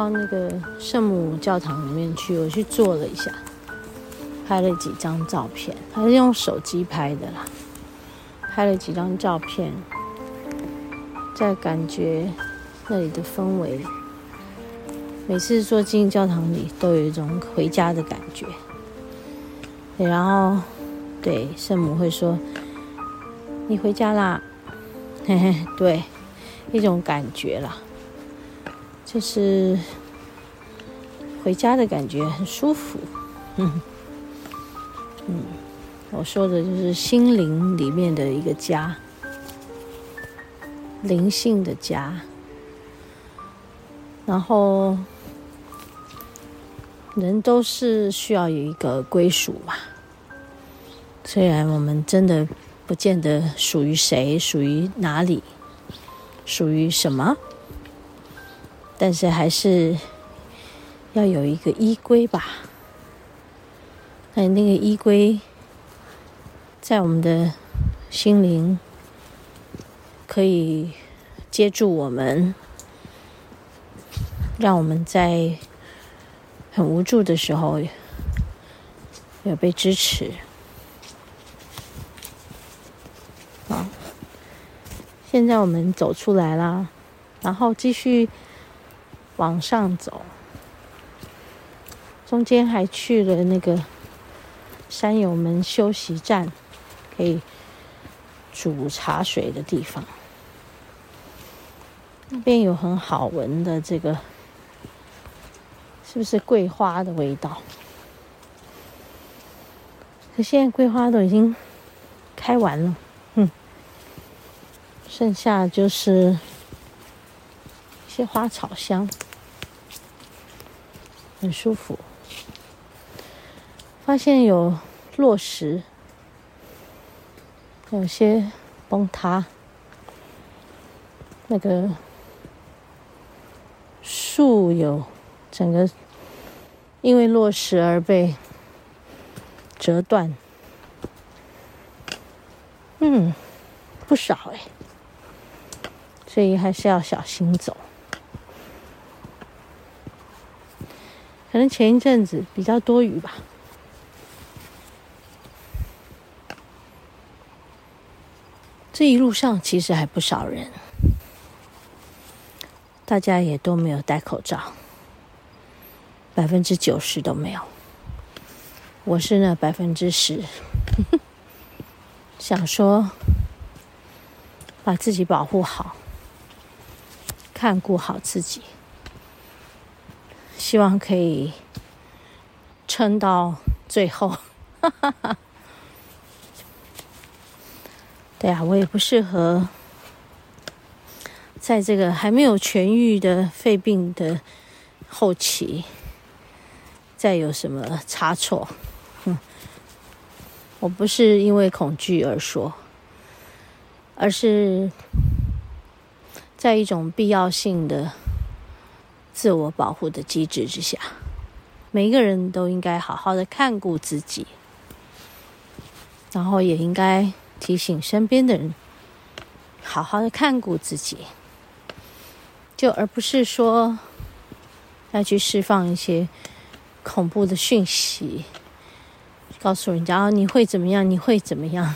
到那个圣母教堂里面去，我去坐了一下，拍了几张照片，还是用手机拍的啦。拍了几张照片，在感觉那里的氛围。每次坐进教堂里，都有一种回家的感觉。然后，对圣母会说：“你回家啦。”嘿嘿，对，一种感觉啦，就是回家的感觉，很舒服。嗯嗯，我说的就是心灵里面的一个家，灵性的家。然后，人都是需要有一个归属嘛。虽然我们真的不见得属于谁，属于哪里，属于什么，但是还是要有一个依归吧。哎那个依归，在我们的心灵可以接住我们，让我们在很无助的时候有被支持。好现在我们走出来啦，然后继续往上走，中间还去了那个山友们休息站，可以煮茶水的地方。那边有很好闻的这个，是不是桂花的味道？可现在桂花都已经开完了。哼剩下就是一些花草香，很舒服。发现有落石，有些崩塌，那个树有整个因为落石而被折断，嗯，不少哎。所以还是要小心走。可能前一阵子比较多雨吧。这一路上其实还不少人，大家也都没有戴口罩，百分之九十都没有。我是那百分之十，想说把自己保护好。看顾好自己，希望可以撑到最后。对啊，我也不适合在这个还没有痊愈的肺病的后期再有什么差错。哼，我不是因为恐惧而说，而是。在一种必要性的自我保护的机制之下，每一个人都应该好好的看顾自己，然后也应该提醒身边的人好好的看顾自己，就而不是说要去释放一些恐怖的讯息，告诉人家，哦，你会怎么样，你会怎么样？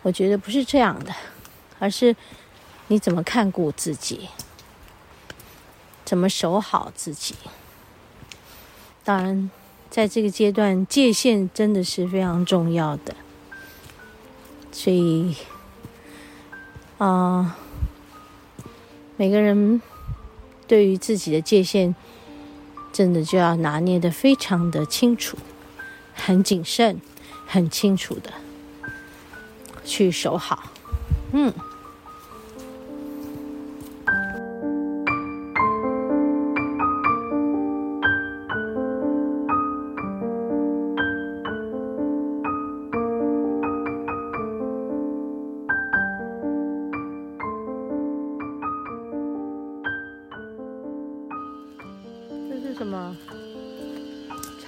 我觉得不是这样的，而是。你怎么看顾自己？怎么守好自己？当然，在这个阶段，界限真的是非常重要的。所以，啊、每个人对于自己的界限，真的就要拿捏得非常的清楚，很谨慎，很清楚的去守好。嗯。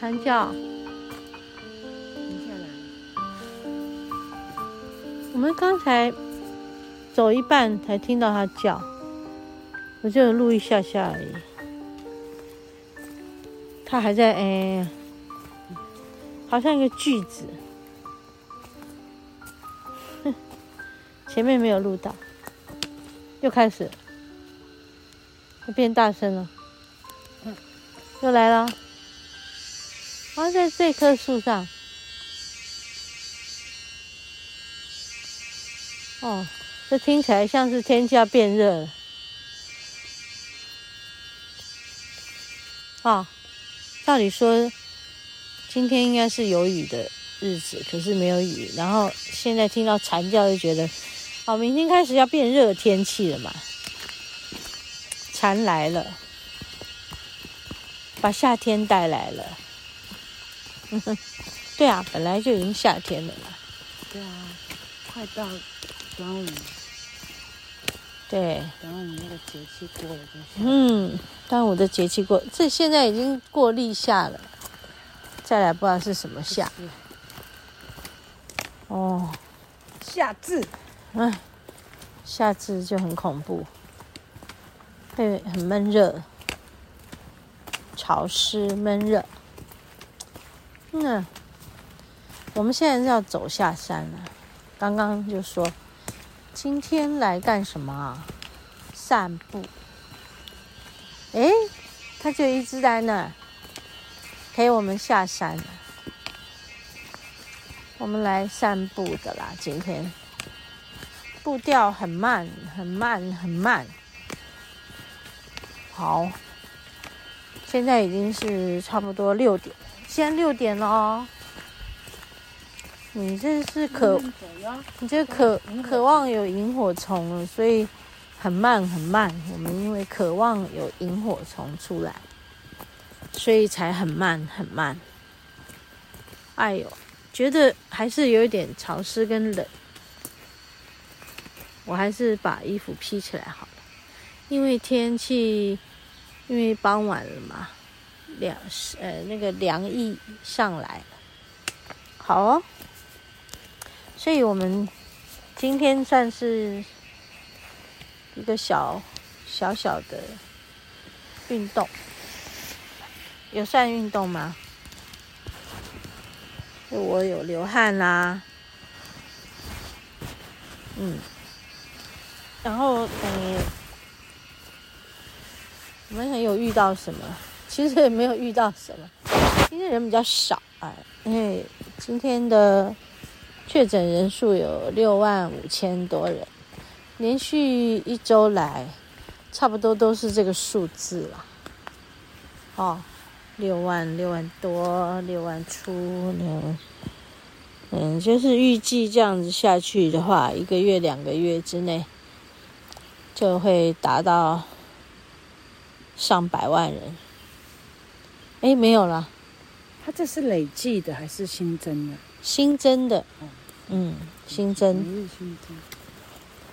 惨叫！停下来。我们刚才走一半才听到它叫，我就录一下下而已。他还在哎，好像一个句子，哼，前面没有录到，又开始，又变大声了，又来了，好像在这棵树上，哦，这听起来像是天气要变热了，啊。照理说，今天应该是有雨的日子，可是没有雨。然后现在听到蝉叫，就觉得，哦，明天开始要变热天气了嘛。蝉来了，把夏天带来了。对啊，本来就已经夏天了嘛。对啊，快到端午。对，端午那个节气过了。嗯，端午的节气过，这现在已经过立夏了，再来不知道是什么夏。哦，夏至，哎，夏至就很恐怖，会很闷热、潮湿、闷热。嗯，我们现在是要走下山了，刚刚就说。今天来干什么啊？散步。诶，他就一直在那陪我们下山。我们来散步的啦，今天步调很慢，很慢，很慢。好，现在已经是差不多六点，现在六点了哦。你这是渴，你这渴渴望有萤火虫了，所以很慢很慢。我们因为渴望有萤火虫出来，所以才很慢很慢。哎呦，觉得还是有一点潮湿跟冷，我还是把衣服披起来好了。因为天气，因为傍晚了嘛，凉呃那个凉意上来。好哦。所以我们今天算是一个小小小的运动，有算运动吗？我有流汗啦，嗯，然后嗯，我们还有遇到什么？其实也没有遇到什么，今天人比较少啊，因为今天的。确诊人数有六万五千多人，连续一周来，差不多都是这个数字了。哦，六万六万多，六万出，六，嗯，就是预计这样子下去的话，一个月两个月之内，就会达到上百万人。哎，没有了，它这是累计的还是新增的？新增的，嗯，新增，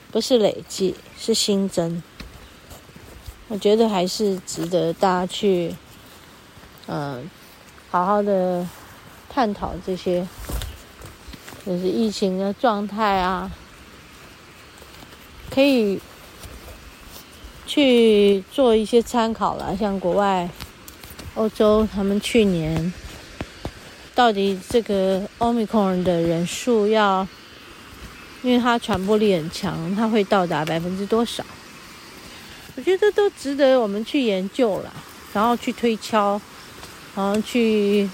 不是累计，是新增。我觉得还是值得大家去，嗯，好好的探讨这些，就是疫情的状态啊，可以去做一些参考了。像国外、欧洲，他们去年。到底这个 Omicron 的人数要，因为它传播力很强，它会到达百分之多少？我觉得都值得我们去研究了，然后去推敲，然后去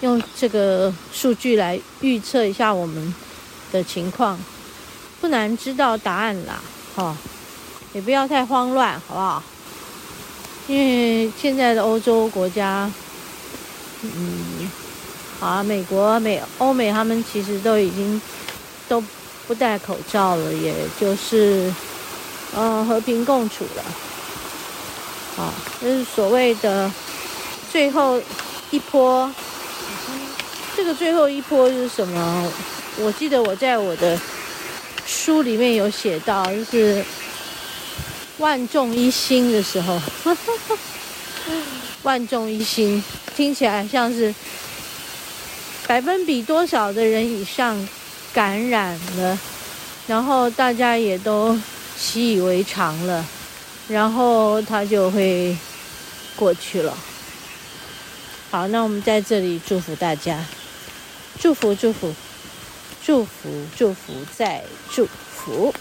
用这个数据来预测一下我们的情况，不难知道答案啦，哈，也不要太慌乱，好不好？因为现在的欧洲国家。嗯，好啊，美国、美、欧美他们其实都已经都不戴口罩了，也就是嗯和平共处了。啊，就是所谓的最后一波。这个最后一波是什么？我记得我在我的书里面有写到，就是万众一心的时候。万众一心。听起来像是百分比多少的人以上感染了，然后大家也都习以为常了，然后它就会过去了。好，那我们在这里祝福大家，祝福祝福祝福祝福再祝福。